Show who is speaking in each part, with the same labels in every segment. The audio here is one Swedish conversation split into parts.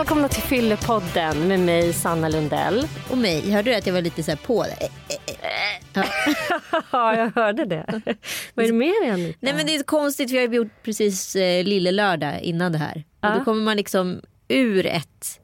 Speaker 1: Välkomna till Fyllepodden med mig Sanna Lundell.
Speaker 2: Och mig. Hörde du att jag var lite så på dig?
Speaker 1: Ja, jag hörde det. Vad är det med dig Anita?
Speaker 2: Nej men det är konstigt för jag har gjort precis eh, lille lördag innan det här.
Speaker 1: Ja.
Speaker 2: Och då kommer man liksom ur ett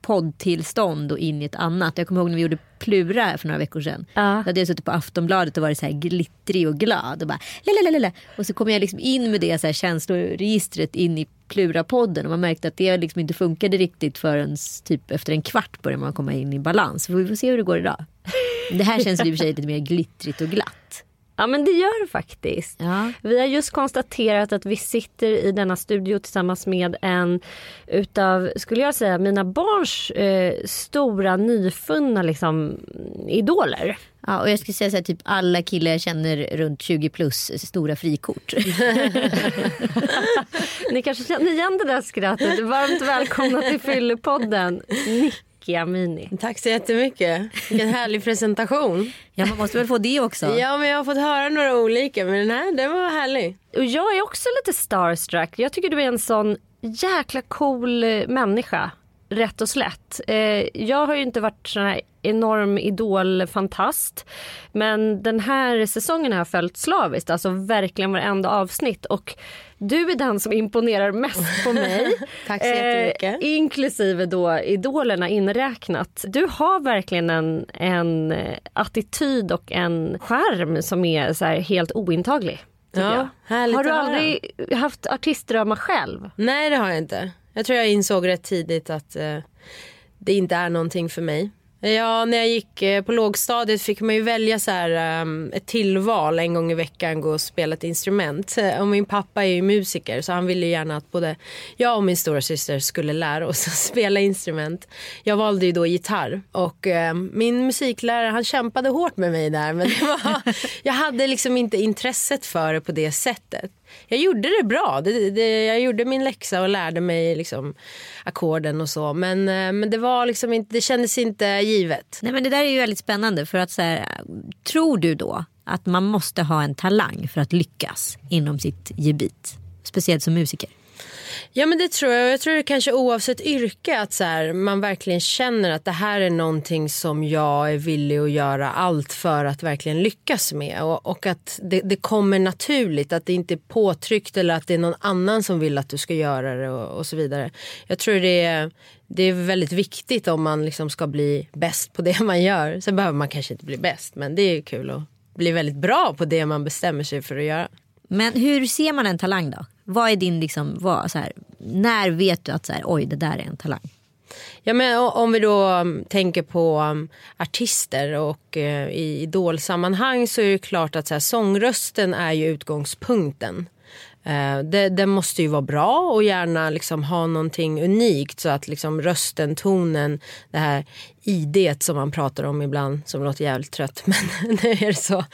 Speaker 2: poddtillstånd och in i ett annat. Jag kommer ihåg när vi gjorde Plura för några veckor sedan.
Speaker 1: Ja.
Speaker 2: Då hade jag suttit på Aftonbladet och varit så här glittrig och glad. Och, bara, lalalala. och så kom jag liksom in med det så här känsloregistret in i Plura-podden. Och man märkte att det liksom inte funkade riktigt förrän typ efter en kvart började man komma in i balans. Så vi får se hur det går idag. Det här känns i och för sig lite mer glittrigt och glatt.
Speaker 1: Ja men det gör det faktiskt.
Speaker 2: Ja.
Speaker 1: Vi har just konstaterat att vi sitter i denna studio tillsammans med en utav, skulle jag säga, mina barns eh, stora nyfunna liksom, idoler.
Speaker 2: Ja, och jag skulle säga så här, typ alla killar jag känner runt 20 plus stora frikort.
Speaker 1: Ni kanske känner igen det där skrattet. Varmt välkomna till Fyllepodden. Nicky Amini.
Speaker 3: Tack så jättemycket. Vilken härlig presentation.
Speaker 2: Ja, man måste väl få det också.
Speaker 3: Ja, men jag har fått höra några olika, men den här den var härlig.
Speaker 1: Och jag är också lite starstruck. Jag tycker du är en sån jäkla cool eh, människa. Rätt och slätt. Eh, jag har ju inte varit sån här enorm idolfantast. Men den här säsongen har jag följt slaviskt. Alltså verkligen varenda avsnitt. Och du är den som imponerar mest på mig. Eh,
Speaker 3: Tack så jättemycket.
Speaker 1: inklusive då idolerna inräknat. Du har verkligen en, en eh, attityd och en charm som är så helt ointaglig.
Speaker 3: Ja,
Speaker 1: Har du aldrig haft artistdrömmar själv?
Speaker 3: Nej, det har jag inte. Jag tror jag insåg rätt tidigt att eh, det inte är någonting för mig. Ja, när jag gick eh, på lågstadiet fick man ju välja så här, um, ett tillval en gång i veckan gå och spela ett instrument. Eh, och min pappa är ju musiker så han ville ju gärna att både jag och min stora syster skulle lära oss att spela instrument. Jag valde ju då gitarr och eh, min musiklärare han kämpade hårt med mig där men det var, jag hade liksom inte intresset för det på det sättet. Jag gjorde det bra. Det, det, jag gjorde min läxa och lärde mig liksom ackorden och så. Men, eh, men det, var liksom inte, det kändes inte givet.
Speaker 2: Nej, men det där är ju väldigt spännande. för att så här, Tror du då att man måste ha en talang för att lyckas inom sitt gebit? Speciellt som musiker.
Speaker 3: Ja men det tror jag. Jag tror det kanske oavsett yrke att så här, man verkligen känner att det här är någonting som jag är villig att göra allt för att verkligen lyckas med. Och, och att det, det kommer naturligt, att det inte är påtryckt eller att det är någon annan som vill att du ska göra det och, och så vidare. Jag tror det är, det är väldigt viktigt om man liksom ska bli bäst på det man gör. Sen behöver man kanske inte bli bäst men det är kul att bli väldigt bra på det man bestämmer sig för att göra.
Speaker 2: Men hur ser man en talang då? Vad är din liksom, vad, så här, när vet du att så här, oj det där är en talang?
Speaker 3: Ja, men om vi då mm, tänker på mm, artister och eh, i idolsammanhang så är det klart att så här, sångrösten är ju utgångspunkten. Eh, Den måste ju vara bra och gärna liksom ha någonting unikt så att liksom rösten, tonen, det här idet som man pratar om ibland som låter jävligt trött men nu är det så.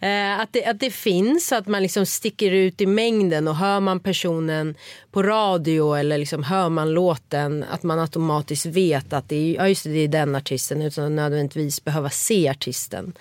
Speaker 3: Eh, att, det, att det finns, att man liksom sticker ut i mängden och hör man personen på radio eller liksom hör man låten att man automatiskt vet att det är, ja just det, det är den artisten utan att nödvändigtvis behöva se artisten.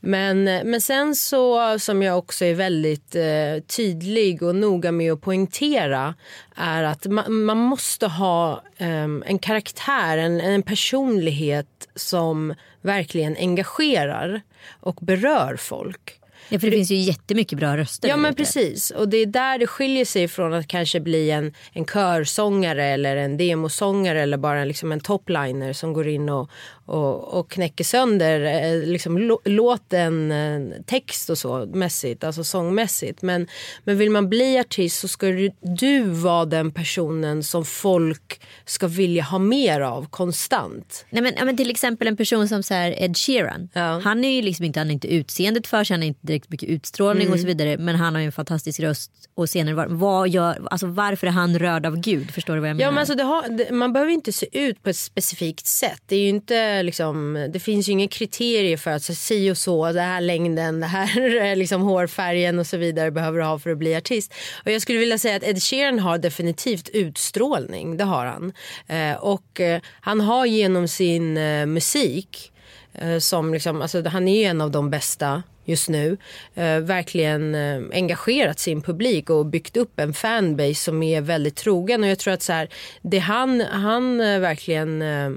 Speaker 3: Men, eh, men sen så som jag också är väldigt eh, tydlig och noga med att poängtera är att man, man måste ha ehm, en karaktär, en, en personlighet som verkligen engagerar och berör folk.
Speaker 2: Ja, för det finns ju jättemycket bra röster.
Speaker 3: Ja men
Speaker 2: ute.
Speaker 3: precis och det är där det skiljer sig från att kanske bli en, en körsångare eller en demosångare eller bara liksom en topliner som går in och, och, och knäcker sönder eh, liksom, lå- låten, eh, text och så mässigt, alltså sångmässigt. Men, men vill man bli artist så ska du, du vara den personen som folk ska vilja ha mer av konstant.
Speaker 2: Nej, men, ja, men till exempel en person som så Ed Sheeran.
Speaker 3: Ja.
Speaker 2: Han är ju liksom inte, han inte utseendet för sig, han har inte direkt mycket utstrålning och så vidare. Men han har ju en fantastisk röst. Och senare, var, vad gör, alltså, varför är han rörd av Gud? Förstår du vad jag menar?
Speaker 3: Ja, men alltså har, det, man behöver inte se ut på ett specifikt sätt. Det är ju inte inte liksom, det finns ju inga kriterier för att så, si och så, det här längden, det här liksom, hårfärgen och så vidare behöver du ha för att bli artist. Och jag skulle vilja säga att Ed Sheeran har definitivt utstrålning, det har han. Eh, och eh, han har genom sin eh, musik eh, som liksom, alltså, han är ju en av de bästa just nu eh, verkligen eh, engagerat sin publik och byggt upp en fanbase som är väldigt trogen. Och jag tror att så här, det han, han eh, verkligen eh,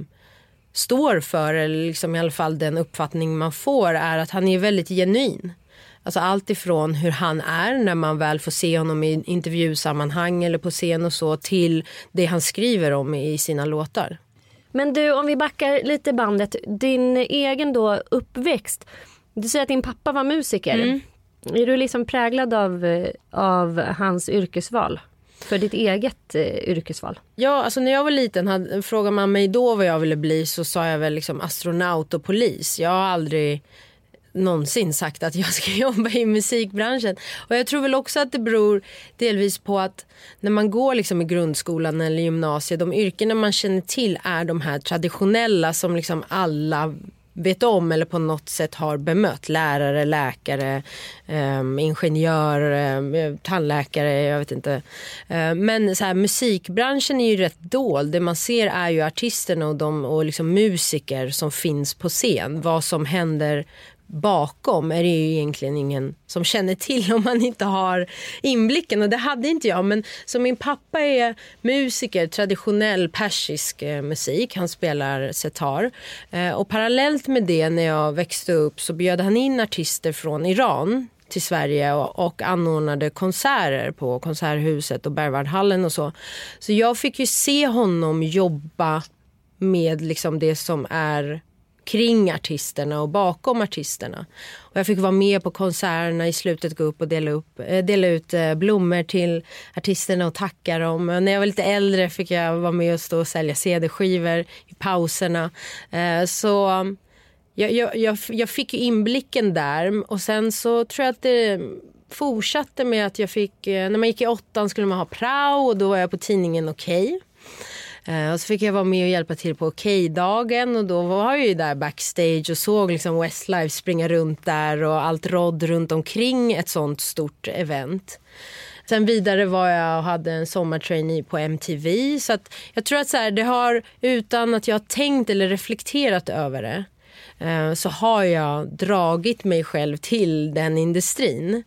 Speaker 3: står för, eller liksom i alla fall den uppfattning man får, är att han är väldigt genuin. Alltså allt ifrån hur han är när man väl får se honom i intervjusammanhang eller på scen och så till det han skriver om i sina låtar.
Speaker 1: Men du, om vi backar lite bandet. Din egen då uppväxt. Du säger att din pappa var musiker.
Speaker 3: Mm.
Speaker 1: Är du liksom präglad av, av hans yrkesval? För ditt eget eh, yrkesval?
Speaker 3: Ja, alltså när jag var liten, hade, frågade man mig då vad jag ville bli så sa jag väl liksom astronaut och polis. Jag har aldrig någonsin sagt att jag ska jobba i musikbranschen. Och jag tror väl också att det beror delvis på att när man går liksom i grundskolan eller gymnasiet, de yrkena man känner till är de här traditionella som liksom alla vet om eller på något sätt har bemött. Lärare, läkare, eh, ingenjör, eh, tandläkare, jag vet inte. Eh, men så här, musikbranschen är ju rätt dold. Det man ser är ju artisterna och, de, och liksom musiker som finns på scen. Vad som händer bakom är det ju egentligen ingen som känner till om man inte har inblicken. Och det hade inte jag. Men så min pappa är musiker, traditionell persisk eh, musik. Han spelar setar. Eh, och parallellt med det när jag växte upp så bjöd han in artister från Iran till Sverige och, och anordnade konserter på Konserthuset och Berwaldhallen och så. Så jag fick ju se honom jobba med liksom det som är kring artisterna och bakom artisterna. Och jag fick vara med på konserterna i slutet, gå upp och dela, upp, eh, dela ut eh, blommor till artisterna och tacka dem. Och när jag var lite äldre fick jag vara med och stå och sälja cd-skivor i pauserna. Eh, så jag, jag, jag, jag fick inblicken där och sen så tror jag att det fortsatte med att jag fick, när man gick i åttan skulle man ha prao och då var jag på tidningen Okej. Okay. Eh, och så fick jag vara med och hjälpa till på Okej-dagen och då var jag ju där backstage och såg liksom Westlife springa runt där och allt råd runt omkring ett sånt stort event. Sen vidare var jag och hade en sommartrainee på MTV. Så att jag tror att så här, det har, utan att jag har tänkt eller reflekterat över det, eh, så har jag dragit mig själv till den industrin.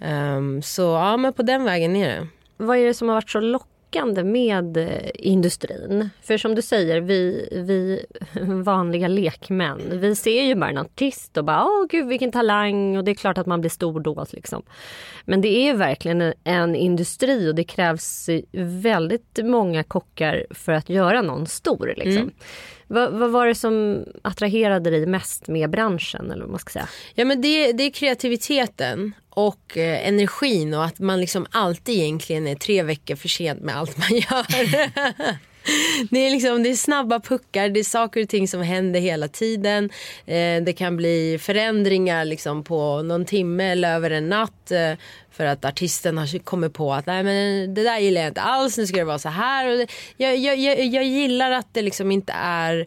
Speaker 3: Ehm, så ja, men på den vägen är det.
Speaker 1: Vad är det som har varit så lockande lockande med eh, industrin. För som du säger, vi, vi vanliga lekmän, vi ser ju bara en artist och bara åh gud vilken talang och det är klart att man blir stor då. Liksom. Men det är verkligen en, en industri och det krävs väldigt många kockar för att göra någon stor. Liksom. Mm. Vad, vad, var det som attraherade dig mest med branschen? Eller vad man ska säga?
Speaker 3: Ja, men det, det är kreativiteten och eh, energin och att man liksom alltid egentligen är tre veckor för sent med allt man gör. Det är, liksom, det är snabba puckar, det är saker och ting som händer hela tiden. Eh, det kan bli förändringar liksom på någon timme eller över en natt. Eh, för att artisten har kommit på att Nej, men det där gillar jag inte alls, nu ska det vara så här. Och det, jag, jag, jag, jag gillar att det liksom inte är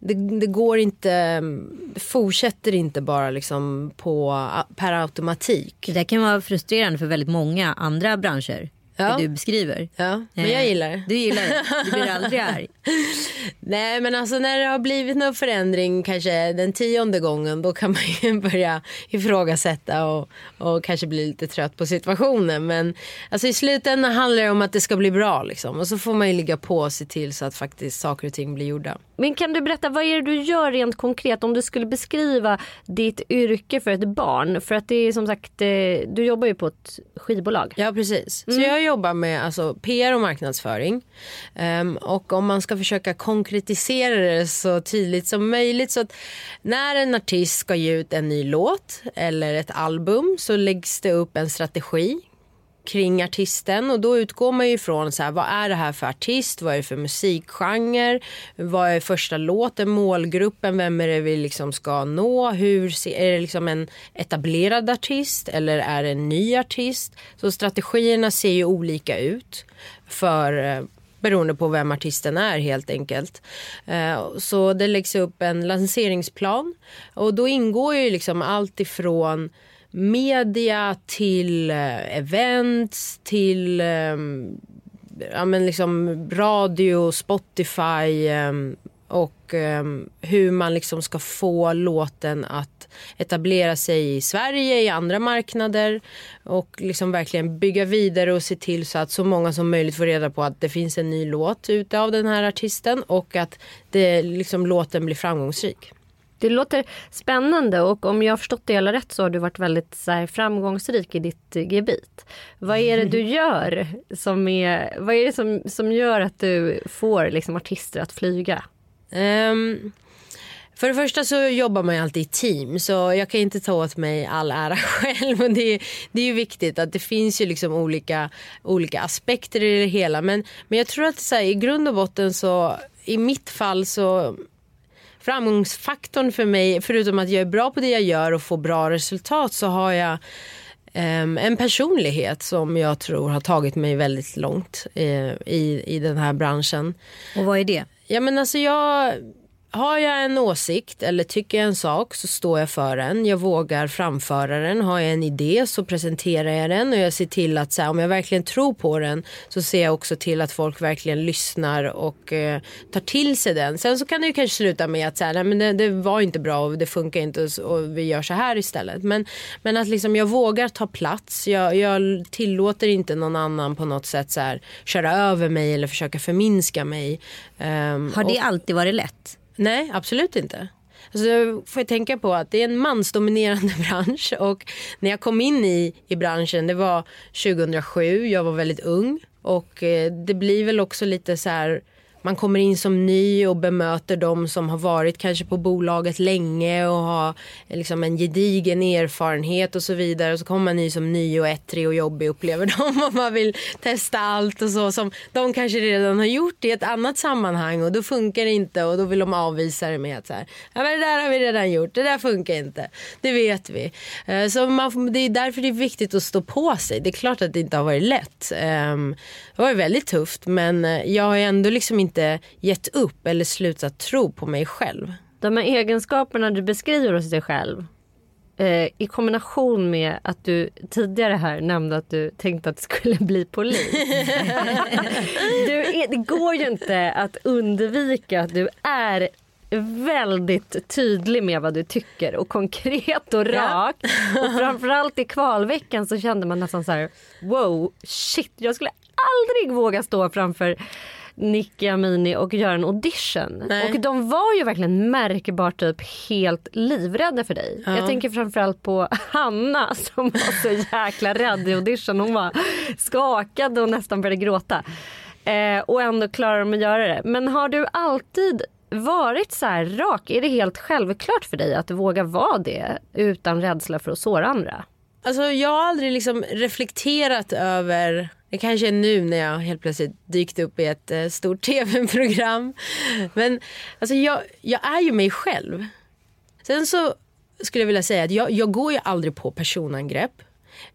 Speaker 3: det, det, går inte, det fortsätter inte bara liksom på, per automatik.
Speaker 2: Det kan vara frustrerande för väldigt många andra branscher ja. det du beskriver.
Speaker 3: Ja, men jag gillar det.
Speaker 2: Du gillar det. Du blir aldrig arg.
Speaker 3: Nej, men alltså när det har blivit någon förändring, kanske den tionde gången, då kan man ju börja ifrågasätta och, och kanske bli lite trött på situationen. Men alltså i slutändan handlar det om att det ska bli bra liksom. Och så får man ju ligga på och se till så att faktiskt saker och ting blir gjorda.
Speaker 1: Men kan du berätta, vad är det du gör rent konkret om du skulle beskriva ditt yrke för ett barn? För att det är som sagt, eh, du jobbar ju på ett skivbolag.
Speaker 3: Ja, precis. Mm. Så jag jobbar med alltså, PR och marknadsföring. Um, och om man ska försöka konkretisera det så tydligt som möjligt så att när en artist ska ge ut en ny låt eller ett album så läggs det upp en strategi kring artisten. Och då utgår man ju ifrån så här, vad är det här för artist, vad är det för musikgenre, vad är första låten, målgruppen, vem är det vi liksom ska nå, hur är det liksom en etablerad artist eller är det en ny artist? Så strategierna ser ju olika ut för eh, beroende på vem artisten är helt enkelt. Eh, så det läggs upp en lanseringsplan. Och då ingår ju liksom allt ifrån media till eh, events till ehm, ja, men liksom radio, Spotify ehm, och ehm, hur man liksom ska få låten att etablera sig i Sverige, i andra marknader och liksom verkligen bygga vidare och se till så att så många som möjligt får reda på att det finns en ny låt ute av den här artisten och att det, liksom, låten blir framgångsrik.
Speaker 1: Det låter spännande och om jag har förstått det hela rätt så har du varit väldigt så framgångsrik i ditt eh, gebit. Vad är det du gör som, är, vad är det som, som gör att du får liksom, artister att flyga?
Speaker 3: Um, för det första så jobbar man ju alltid i team så jag kan inte ta åt mig all ära själv. Och det, är, det är ju viktigt att det finns ju liksom olika, olika aspekter i det hela. Men, men jag tror att så här, i grund och botten så i mitt fall så framgångsfaktorn för mig förutom att jag är bra på det jag gör och får bra resultat så har jag um, en personlighet som jag tror har tagit mig väldigt långt uh, i, i den här branschen.
Speaker 2: Och vad är det?
Speaker 3: Ja men alltså jag har jag en åsikt eller tycker jag en sak så står jag för den. Jag vågar framföra den. Har jag en idé så presenterar jag den och jag ser till att så här, om jag verkligen tror på den så ser jag också till att folk verkligen lyssnar och eh, tar till sig den. Sen så kan det ju kanske sluta med att så här, nej, men det, det, var inte bra och det funkar inte och, och, vi gör så här istället. Men, men att liksom jag vågar ta plats. Jag, jag tillåter inte någon annan på något sätt så här, köra över mig eller försöka förminska mig.
Speaker 2: Um, har det och, alltid varit lätt?
Speaker 3: Nej, absolut inte. Alltså, får jag tänka på att det är en mansdominerande bransch och när jag kom in i, i branschen det var 2007, jag var väldigt ung och eh, det blir väl också lite så här man kommer in som ny och bemöter de som har varit kanske på bolaget länge och har eh, liksom en gedigen erfarenhet och så vidare. Och så kommer man ny som ny och ettrig och jobbig upplever de och man vill testa allt och så som de kanske redan har gjort i ett annat sammanhang och då funkar det inte och då vill de avvisa det med att så här, ja, men det där har vi redan gjort, det där funkar inte, det vet vi. Eh, så man, det är därför det är viktigt att stå på sig. Det är klart att det inte har varit lätt. Ehm, det var väldigt tufft men eh, jag har ändå liksom inte gett upp eller slutat tro på mig själv.
Speaker 1: De här egenskaperna du beskriver hos dig själv eh, i kombination med att du tidigare här nämnde att du tänkte att du skulle bli polis. du, det går ju inte att undvika att du är väldigt tydlig med vad du tycker och konkret och rak. Ja. och framförallt i kvalveckan så kände man nästan så här wow shit jag skulle aldrig våga stå framför Nicky Amini och göra en audition. Nej. Och de var ju verkligen märkbart typ helt livrädda för dig. Ja. Jag tänker framförallt på Hanna som var så jäkla rädd i audition. Hon var skakad och nästan började gråta. Eh, och ändå klarar de att göra det. Men har du alltid varit så här rak? Är det helt självklart för dig att våga vara det utan rädsla för att såra andra?
Speaker 3: Alltså jag har aldrig liksom reflekterat över det kanske är nu när jag helt plötsligt dykt upp i ett eh, stort tv-program. Men alltså jag, jag är ju mig själv. Sen så skulle jag vilja säga att jag, jag går ju aldrig på personangrepp.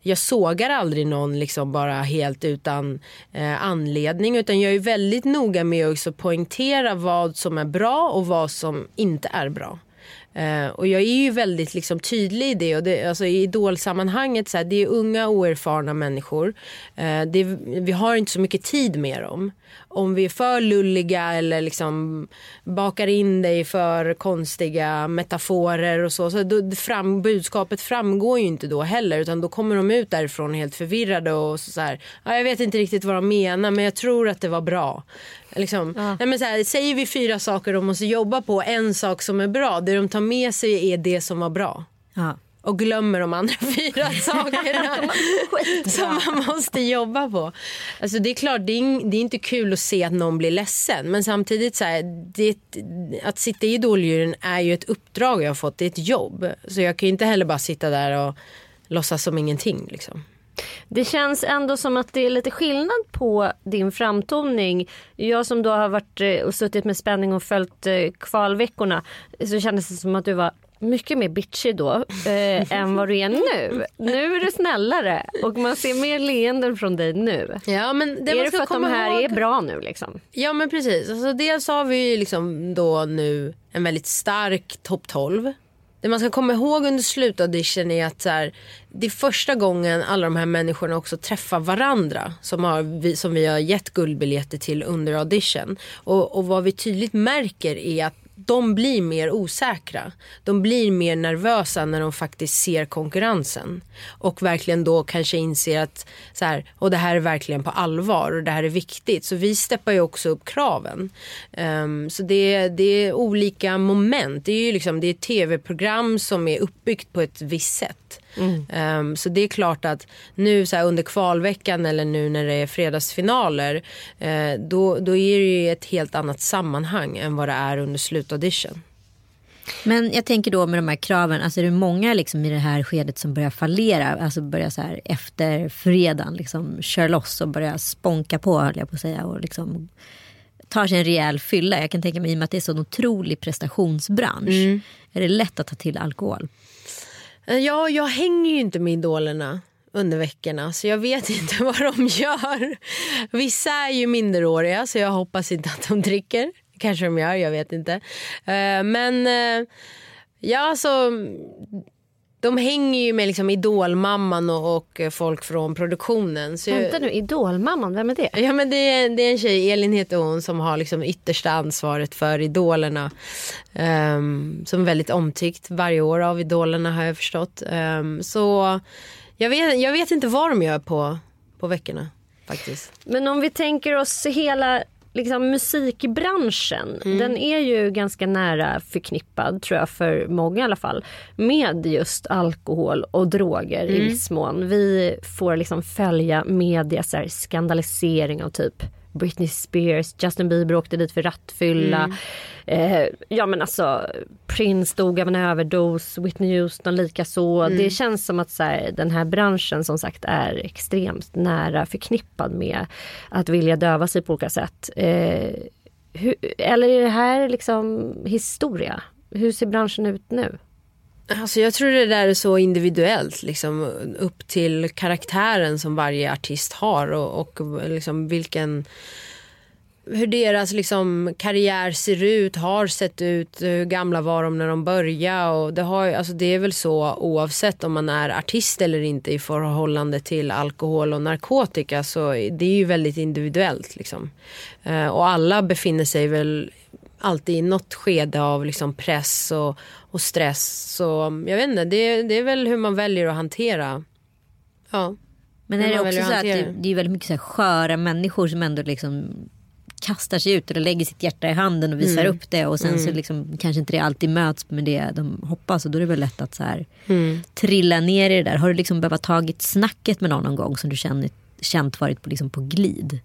Speaker 3: Jag sågar aldrig någon liksom bara helt utan eh, anledning utan jag är väldigt noga med att också poängtera vad som är bra och vad som inte är bra. Eh, och jag är ju väldigt liksom, tydlig i det. Och det, alltså, I idolsammanhanget så här, det är unga oerfarna människor. Eh, det, vi har inte så mycket tid med dem om vi är för lulliga eller liksom bakar in dig för konstiga metaforer och så. så då, fram, budskapet framgår ju inte då heller utan då kommer de ut därifrån helt förvirrade och så, så här, ja, jag vet inte riktigt vad de menar men jag tror att det var bra. Liksom. Ja. Nej, men så här, säger vi fyra saker de måste jobba på, en sak som är bra, det de tar med sig är det som var bra. Ja och glömmer de andra fyra sakerna som man måste jobba på. Alltså det är klart, det är, det är, inte kul att se att någon blir ledsen men samtidigt så här, det, att sitta i Idoljuryn är ju ett uppdrag jag har fått, det är ett jobb. Så jag kan ju inte heller bara sitta där och låtsas som ingenting. Liksom.
Speaker 1: Det känns ändå som att det är lite skillnad på din framtoning. Jag som då har varit eh, och suttit med spänning och följt eh, kvalveckorna så kändes det som att du var mycket mer bitchig då eh, än vad du är nu. Nu är du snällare och man ser mer leenden från dig nu.
Speaker 3: Ja, men det
Speaker 1: är det för att de här
Speaker 3: ihåg-
Speaker 1: är bra nu liksom?
Speaker 3: Ja men precis. Alltså, dels har vi ju liksom då nu en väldigt stark topp 12. Det man ska komma ihåg under slutaudition är att så här, det är första gången alla de här människorna också träffar varandra som, har, vi, som vi har gett guldbiljetter till under audition. Och, och vad vi tydligt märker är att de blir mer osäkra. De blir mer nervösa när de faktiskt ser konkurrensen. Och verkligen då kanske inser att så här, och det här är verkligen på allvar och det här är viktigt. Så vi steppar ju också upp kraven. Um, så det, det är olika moment. Det är ju liksom, det är ett tv-program som är uppbyggt på ett visst sätt. Ehm, så det är klart att nu så under kvalveckan eller nu när det är fredagsfinaler eh, då, då är det ju ett helt annat sammanhang än vad det är under slutaudition.
Speaker 2: Men jag tänker då med de här kraven, alltså är det många liksom i det här skedet som börjar fallera, alltså börjar så här efter fredagen liksom kör loss och börjar sponka på höll jag på att säga och liksom tar sig en rejäl fylla. Jag kan tänka mig i och med att det är så en otrolig prestationsbransch. Är det lätt att ta till alkohol?
Speaker 3: Eh, ja, jag hänger ju inte med idolerna under veckorna så jag vet inte vad de gör. Vissa är ju minderåriga så jag hoppas inte att de dricker. Kanske de gör, jag vet inte. Eh, men eh, ja, alltså de hänger ju med liksom idolmamman och, och folk från produktionen. Så
Speaker 1: Vänta nu, Idolmamman, vem är det?
Speaker 3: Ja men det är, det är en tjej, Elin heter hon, som har liksom yttersta ansvaret för idolerna. Ehm, som är väldigt omtyckt varje år av idolerna har jag förstått. Ehm, så jag vet, jag vet inte vad de gör på, på veckorna faktiskt.
Speaker 1: Men om vi tänker oss hela liksom, musikbranschen. Den är ju ganska nära förknippad, tror jag, för många i alla fall. Med just alkohol och droger i viss mån. Vi får liksom följa media så här, skandalisering av typ Britney Spears, Justin Bieber åkte dit för rattfylla. Eh, ja men alltså Prince dog av en överdos, Whitney Houston likaså. Det känns som att så här, den här branschen som sagt är extremt nära förknippad med att vilja döva sig på olika sätt. Eh, hur, eller är det här liksom historia? Hur ser branschen ut nu?
Speaker 3: Alltså jag tror det där är så individuellt, liksom, upp till karaktären som varje artist har och, och liksom vilken hur deras liksom, karriär ser ut, har sett ut, hur gamla var de när de började. Och det, har, alltså det är väl så oavsett om man är artist eller inte i förhållande till alkohol och narkotika. Så det är ju väldigt individuellt. Liksom. Eh, och alla befinner sig väl alltid i något skede av liksom press och, och stress. Så jag vet inte, det, det är väl hur man väljer att hantera. Ja.
Speaker 2: Men är det också
Speaker 3: väljer
Speaker 2: så
Speaker 3: att
Speaker 2: att det,
Speaker 3: det.
Speaker 2: är väldigt mycket så här sköra människor som ändå liksom kastar sig ut eller lägger sitt hjärta i handen och visar upp det och sen så liksom kanske inte det alltid möts med det de hoppas och då är det väl lätt att så här trilla ner i det där. Har du liksom behövt tagit snacket med någon någon gång som du känt, känt varit på, liksom på glid?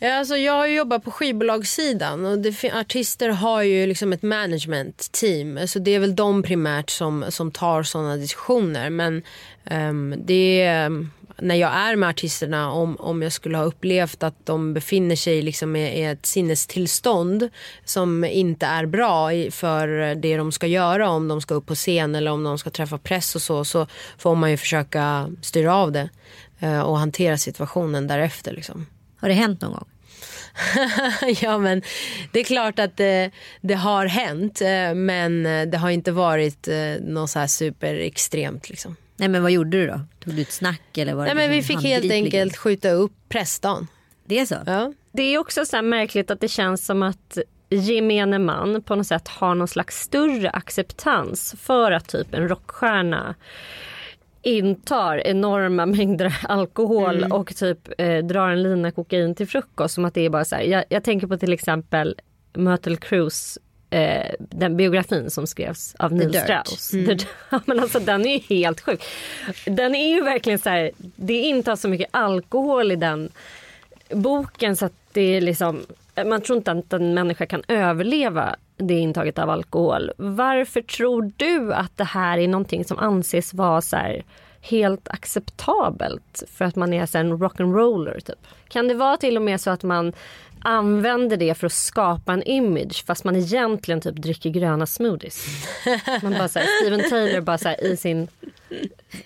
Speaker 3: Ja, alltså jag har ju jobbat på skivbolagssidan och det, artister har ju liksom ett management team. Så det är väl de primärt som, som tar sådana diskussioner. Men um, det är, när jag är med artisterna, om, om jag skulle ha upplevt att de befinner sig liksom i, i ett sinnestillstånd som inte är bra för det de ska göra om de ska upp på scen eller om de ska träffa press och så, så får man ju försöka styra av det eh, och hantera situationen därefter. Liksom.
Speaker 2: Har det hänt någon gång?
Speaker 3: ja men det är klart att det, det har hänt eh, men det har inte varit eh, något så här superextremt liksom.
Speaker 2: Nej men vad gjorde du då? Tog du ett snack eller var det
Speaker 3: Nej men vi
Speaker 2: liksom
Speaker 3: fick helt enkelt skjuta upp pressdagen.
Speaker 2: Det är så?
Speaker 3: Ja.
Speaker 1: Det är också så här märkligt att det känns som att gemene man på något sätt har någon slags större acceptans för att typ en rockstjärna intar enorma mängder alkohol och typ eh, drar en lina kokain till frukost. Som att det är bara så här. Jag, jag tänker på till exempel Myrtle Cruise Eh, den biografin som skrevs av Neil
Speaker 2: Dirt.
Speaker 1: Strauss. Ja, men alltså, den är ju helt sjuk. Den är ju verkligen så här, det inte så mycket alkohol i den boken så att det är liksom, man tror inte att en människa kan överleva det intaget av alkohol. Varför tror du att det här är någonting som anses vara så här helt acceptabelt för att man är så en rock'n'roller typ? Kan det vara till och med så att man använder det för att skapa en image fast man egentligen typ dricker gröna smoothies. Man bara så här, Steven Taylor bara så här, i sin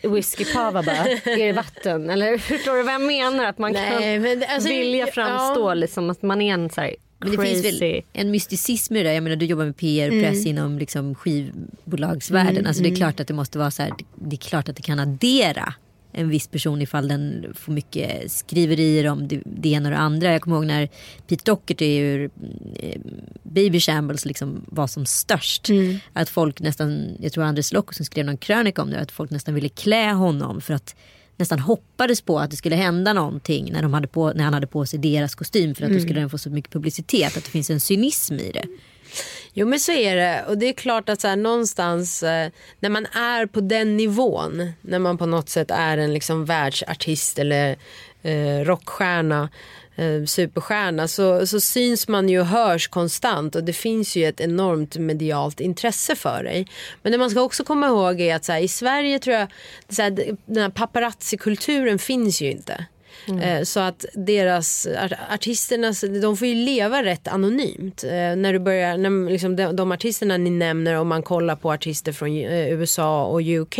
Speaker 1: whiskypava bara, är det vatten? Eller förstår du vad jag menar? Att man
Speaker 3: Nej,
Speaker 1: kan
Speaker 3: men alltså,
Speaker 1: vilja framstå
Speaker 3: ja.
Speaker 1: liksom att man är en så här
Speaker 2: Men det finns väl en mysticism i det. Jag menar du jobbar med PR och press inom liksom skivbolagsvärlden. alltså det är klart att det måste vara så här. Det är klart att det kan addera en viss person ifall den får mycket skriverier om det, det ena och det andra. Jag kommer ihåg när Pete Doherty ur eh, Baby Shambles liksom var som störst. Att folk nästan, jag tror Andres Lokko som skrev någon krönika om det, att folk nästan ville klä honom för att nästan hoppades på att det skulle hända någonting när, de hade på, när han hade på sig deras kostym för att då skulle den få så mycket publicitet. Att det finns en cynism i det.
Speaker 3: Jo men så är det och det är klart att så här, någonstans eh, när man är på den nivån när man på något sätt är en liksom världsartist eller eh, rockstjärna eh, superstjärna så, så syns man ju och hörs konstant och det finns ju ett enormt medialt intresse för dig. Men det man ska också komma ihåg är att så här, i Sverige tror jag så här, den här paparazzi-kulturen finns ju inte. Eh, Så att deras art- artisterna, de får ju leva rätt anonymt. Eh, När du börjar, när, liksom de, de artisterna ni nämner om man kollar på artister från USA och UK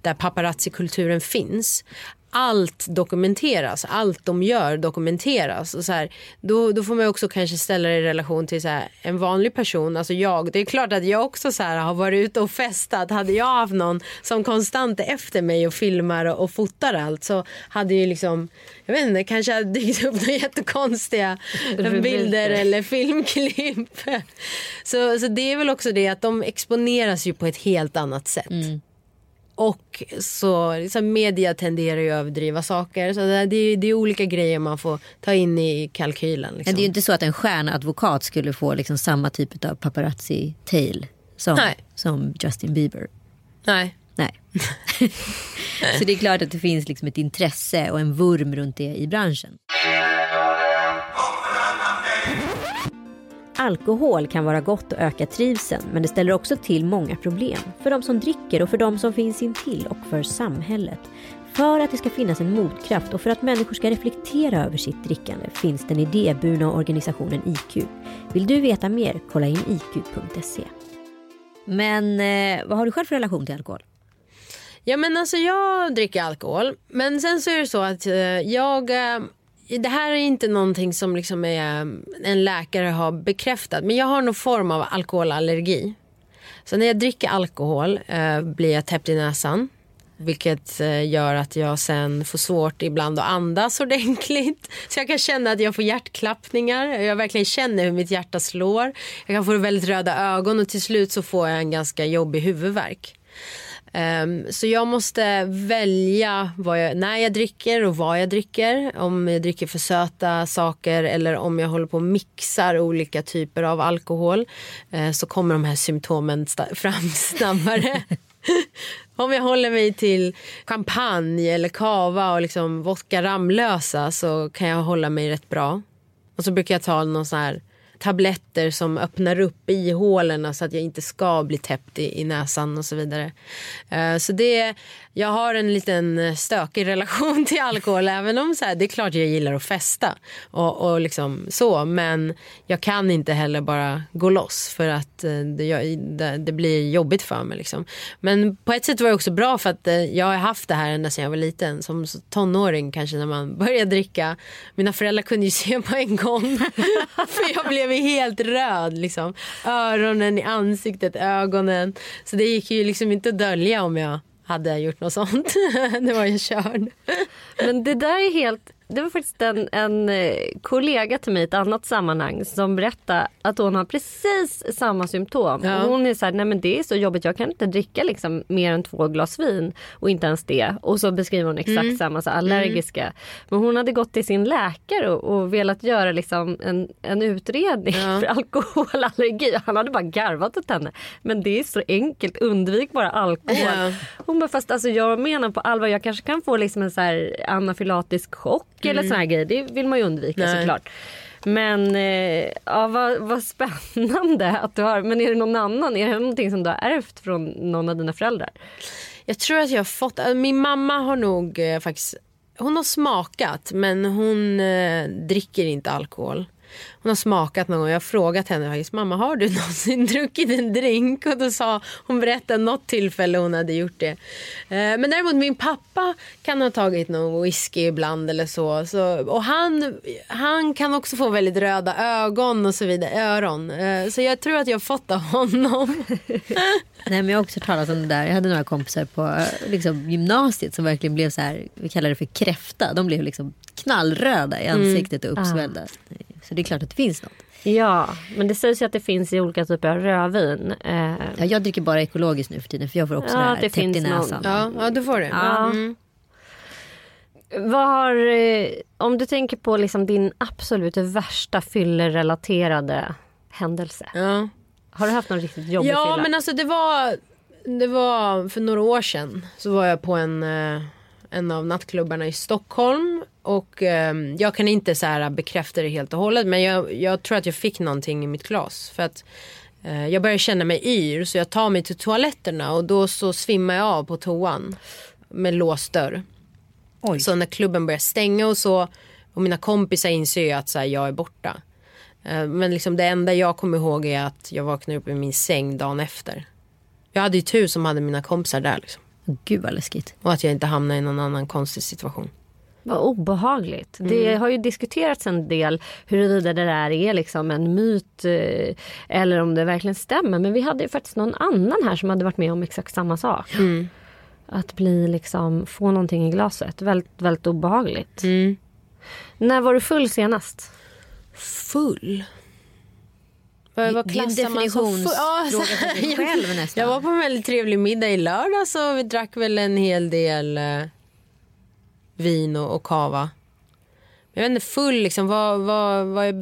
Speaker 3: där paparazzi-kulturen finns. Allt dokumenteras, allt de gör dokumenteras. Och så här, då, då får man också kanske ställa det i relation till så här, en vanlig person, alltså jag. Det är klart att jag också så här, har varit ute och festat. Hade jag haft någon som konstant är efter mig och filmar och, och fotar allt så hade ju liksom, jag vet inte, kanske hade dykt upp några jättekonstiga bilder eller filmklipp. Så, så det är väl också det att de exponeras ju på ett helt annat sätt. Och så liksom, media tenderar ju att överdriva saker. Så det, det, är, det är olika grejer man får ta in i kalkylen.
Speaker 2: Men
Speaker 3: Liksom.
Speaker 2: det är ju inte så att en stjärnadvokat skulle få liksom samma typ av paparazzi-tail som,
Speaker 3: Nej.
Speaker 2: som Justin Bieber.
Speaker 3: Nej.
Speaker 2: Nej. så det är klart att det finns liksom ett intresse och en vurm runt det i branschen. Alkohol kan vara gott och öka trivseln men det ställer också till många problem. För de som dricker och för de som finns intill och för samhället. För att det ska finnas en motkraft och för att människor ska reflektera över sitt drickande finns den idéburna organisationen IQ. Vill du veta mer? Kolla in iq.se. Men eh, vad har du själv för relation till alkohol?
Speaker 3: Ja men alltså jag dricker alkohol. Men sen så är det så att eh, jag... Eh, det här är inte någonting som liksom är, eh, en läkare har bekräftat. Men jag har någon form av alkoholallergi. Så när jag dricker alkohol eh, blir jag täppt i näsan. Vilket eh, gör att jag sen får svårt ibland att andas ordentligt. Så jag kan känna att jag får hjärtklappningar. Jag verkligen känner hur mitt hjärta slår. Jag kan få väldigt röda ögon och till slut så får jag en ganska jobbig huvudvärk. Um, så jag måste välja vad jag, när jag dricker och vad jag dricker. Om jag dricker för söta saker eller om jag håller på och mixar olika typer av alkohol. uh, så kommer de här symptomen sta- fram snabbare. om jag håller mig till champagne eller kava och liksom vodka Ramlösa så kan jag hålla mig rätt bra. Och så brukar jag ta någon sån här tabletter som öppnar upp i hålen så att jag inte ska bli täppt i, i näsan och så vidare. Uh, så det, jag har en liten stökig relation till alkohol även om så här, det är klart jag gillar att festa och, och liksom så men jag kan inte heller bara gå loss för att eh, det, jag, det, det blir jobbigt för mig. Liksom. Men på ett sätt var det också bra för att eh, jag har haft det här ända sedan jag var liten som tonåring kanske när man började dricka. Mina föräldrar kunde ju se på en gång för jag blev är helt röd liksom. Öronen i ansiktet, ögonen. Så det gick ju liksom inte att dölja om jag hade gjort något sånt. det var ju körd.
Speaker 1: Men det där är helt... Det var faktiskt en, en eh, kollega till mig i ett annat sammanhang som berättade att hon har precis samma symptom.
Speaker 3: Ja.
Speaker 1: Hon är så här, nej men det är så jobbigt, jag kan inte dricka liksom mer än två glas vin och inte ens det. Och så beskriver hon exakt
Speaker 3: Mm.
Speaker 1: samma, så allergiska. Men hon hade gått till sin läkare och, och velat göra liksom en, en utredning
Speaker 3: Ja.
Speaker 1: för alkoholallergi. Han hade bara garvat åt henne. Men det är så enkelt, undvik bara alkohol.
Speaker 3: Ja.
Speaker 1: Hon bara, fast alltså jag menar på allvar, jag kanske kan få liksom en så här anafylatisk chock eller sån här grejer. Det vill man ju undvika
Speaker 3: Nej.
Speaker 1: såklart. Men eh, ja, vad, vad spännande att du har. Men är det någon annan? Är det någonting som du har ärvt från någon av dina föräldrar?
Speaker 3: Jag tror att jag har fått, äh, min mamma har nog eh, faktiskt, hon har smakat men hon eh, dricker inte alkohol. Hon har smakat någon gång. Jag har frågat henne faktiskt, mamma har du någonsin druckit en drink? Och då sa hon berättade något tillfälle hon hade gjort det. Eh, men däremot min pappa kan ha tagit någon whisky ibland eller så. så och han, han kan också få väldigt röda ögon och så vidare, öron. Eh, så jag tror att jag har fått av honom.
Speaker 2: Nej men jag har också talas om det där. Jag hade några kompisar på eh, liksom, gymnasiet som verkligen blev så här, vi kallar det för kräfta. De blev liksom knallröda i ansiktet och uppsvällda. Så det är klart att det finns något.
Speaker 1: Ja, men det sägs ju att det finns i olika typer av rödvin. Eh,
Speaker 2: Ja, jag dricker bara ekologiskt nu för tiden för jag får också
Speaker 1: Ja,
Speaker 2: det här
Speaker 1: det
Speaker 2: täppt
Speaker 1: finns
Speaker 2: i
Speaker 1: någon-
Speaker 2: näsan.
Speaker 3: Ja, ja du får det.
Speaker 1: Ja.
Speaker 3: Mm.
Speaker 1: vad har, eh, om du tänker på liksom din absolut värsta fyllerelaterade händelse.
Speaker 3: Ja.
Speaker 1: Har du haft någon riktigt jobbig
Speaker 3: Ja
Speaker 1: fylla?
Speaker 3: men alltså det var, det var för några år sedan så var jag på en, eh, en av nattklubbarna i Stockholm och eh, jag kan inte så här bekräfta det helt och hållet men jag, jag tror att jag fick någonting i mitt glas för att eh, jag började känna mig yr så jag tar mig till toaletterna och då så svimmar jag av på toan med låst dörr.
Speaker 2: Oj.
Speaker 3: Så när klubben börjar stänga och så och mina kompisar inser ju att så här, jag är borta. Eh, Men liksom det enda jag kommer ihåg är att jag vaknade upp i min säng dagen efter. Jag hade ju tur som hade mina kompisar där liksom.
Speaker 2: Gud vad läskigt.
Speaker 3: Och att jag inte hamnade i någon annan konstig situation.
Speaker 1: Vad obehagligt. Det
Speaker 3: Mm.
Speaker 1: har ju diskuterats en del huruvida det där är liksom en myt eh, eller om det verkligen stämmer. Men vi hade ju faktiskt någon annan här som hade varit med om exakt samma sak.
Speaker 3: Mm.
Speaker 1: Att bli liksom, få någonting i glaset. Väldigt, väldigt obehagligt.
Speaker 3: Mm.
Speaker 1: När var du full senast?
Speaker 3: Full? Vad, vad
Speaker 2: Det
Speaker 3: klassar man som full? Ja, så här,
Speaker 2: själv nästan.
Speaker 3: Jag var på en väldigt trevlig middag i lördags och vi drack väl en hel del eh, vin och, och kava. Jag vet inte, full liksom, vad, vad, vad är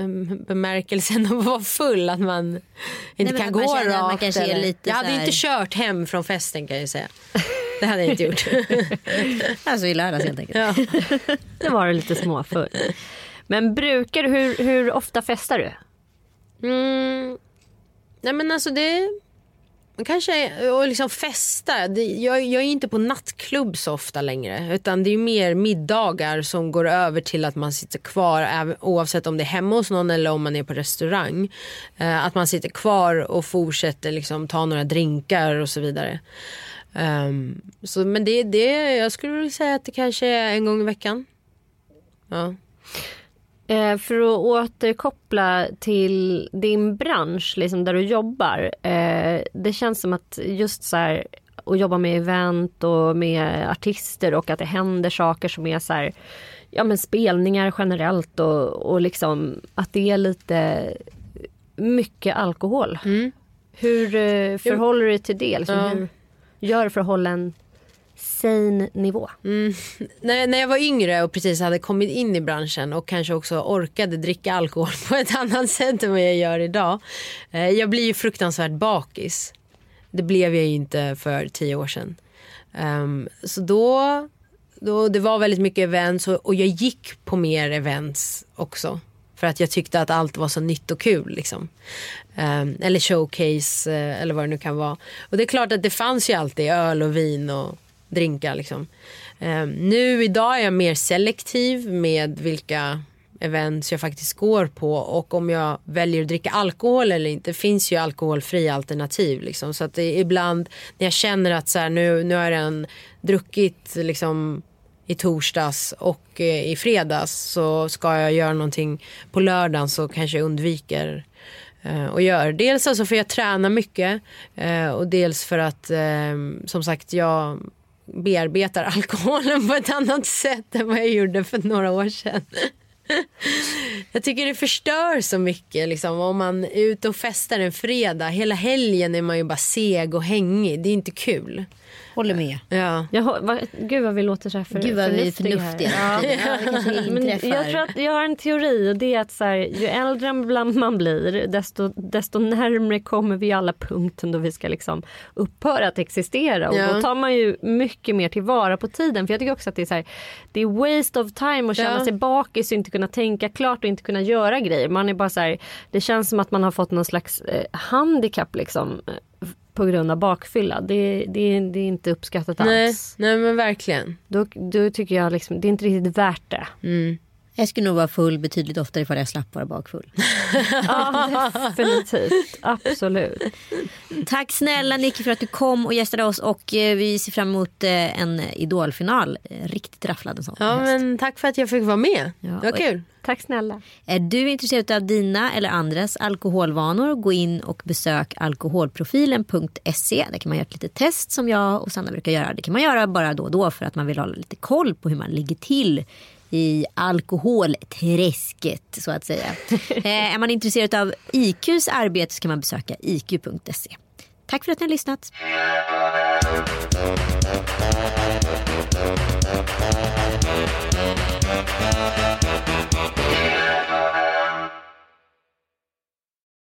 Speaker 3: eh, bemärkelsen av att vara full? Att man inte
Speaker 2: men
Speaker 3: kan gå
Speaker 2: man man
Speaker 3: rakt?
Speaker 2: är
Speaker 3: eller?
Speaker 2: lite
Speaker 3: jag hade
Speaker 2: här-
Speaker 3: inte kört hem från festen kan jag säga. Det hade jag inte gjort.
Speaker 2: Alltså i lördags helt enkelt.
Speaker 3: ja.
Speaker 1: Det var du lite småfull. Men brukar du, hur, hur ofta festar du?
Speaker 3: Mm. Nej men alltså det... Kanske, och liksom festa. Jag, jag är inte på nattklubb så ofta längre. Utan det är mer middagar som går över till att man sitter kvar oavsett om det är hemma hos någon eller om man är på restaurang. Eh, att man sitter kvar och fortsätter liksom ta några drinkar och så vidare. Um, så, men det, det, jag skulle vilja säga att det kanske är en gång i veckan. Ja.
Speaker 1: Eh, för att återkoppla till din bransch, liksom där du jobbar. Eh, det känns som att just så här att jobba med event och med artister och att det händer saker som är så här, ja men spelningar generellt och, och liksom att det är lite mycket alkohol. Hur eh, förhåller du dig till det? Liksom,
Speaker 3: Ja.
Speaker 1: Hur gör du för att hålla en sane nivå? Mm.
Speaker 3: när, när jag var yngre och precis hade kommit in i branschen och kanske också orkade dricka alkohol på ett annat sätt än vad jag gör idag. Eh, jag blir ju fruktansvärt bakis. Det blev jag ju inte för tio år sedan. Um, så då, då, det var väldigt mycket events och, och jag gick på mer events också. För att jag tyckte att allt var så nytt och kul. Liksom. Um, eller showcase eh, eller vad det nu kan vara. Och det är klart att det fanns ju alltid öl och vin och drinkar. Liksom. Ehm, nu idag är jag mer selektiv med vilka events jag faktiskt går på och om jag väljer att dricka alkohol eller inte. Det finns ju alkoholfria alternativ. Liksom. Så att det är ibland när jag känner att så här, nu, nu har jag redan druckit liksom, i torsdags och eh, i fredags så ska jag göra någonting på lördagen så kanske jag undviker eh, och gör. Dels alltså för jag tränar mycket eh, och dels för att eh, som sagt jag bearbetar alkoholen på ett annat sätt än vad jag gjorde för några år sedan. Jag tycker det förstör så mycket liksom, om man är ute och festar en fredag. Hela helgen är man ju bara seg och hängig. Det är inte kul.
Speaker 2: Håller med.
Speaker 3: Ja.
Speaker 1: Jag, vad, gud vad vi låter så här för,
Speaker 2: Gud vad vi är
Speaker 1: förnuftiga här.
Speaker 2: förnuftiga. Ja. kanske
Speaker 1: Men jag tror att jag har en teori och det är att så här, ju äldre man- man blir desto, desto närmre kommer vi alla punkten då vi ska liksom upphöra att existera. Och
Speaker 3: Ja.
Speaker 1: då tar man ju mycket mer tillvara på tiden. För jag tycker också att det är, så här, det är waste of time att känna
Speaker 3: Ja.
Speaker 1: sig bakis och inte kunna tänka klart och inte kunna göra grejer. Man är bara så här, det känns som att man har fått någon slags eh, handikapp liksom. På grund av bakfylla. Det, det, det är inte uppskattat
Speaker 3: Nej,
Speaker 1: alls.
Speaker 3: nej men verkligen.
Speaker 1: Då, då tycker jag liksom, det är inte riktigt värt det.
Speaker 3: Mm.
Speaker 2: Jag skulle nog vara full betydligt oftare ifall jag slapp vara bakfull.
Speaker 1: Ja, definitivt. Absolut.
Speaker 2: Tack snälla Nicky för att du kom och gästade oss och eh, vi ser fram emot eh, en idolfinal. Eh, Riktigt rafflad en sån.
Speaker 3: Ja, men tack för att jag fick vara med.
Speaker 2: Ja,
Speaker 3: det var kul.
Speaker 1: Tack snälla.
Speaker 2: Är du intresserad av dina eller andras alkoholvanor gå in och besök alkoholprofilen.se. Där kan man göra ett litet test som jag och Sanna brukar göra. Det kan man göra bara då och då för att man vill ha lite koll på hur man ligger till i alkoholträsket så att säga. Eh, är man intresserad av IQs arbete så kan man besöka iq.se. Tack för att ni har lyssnat.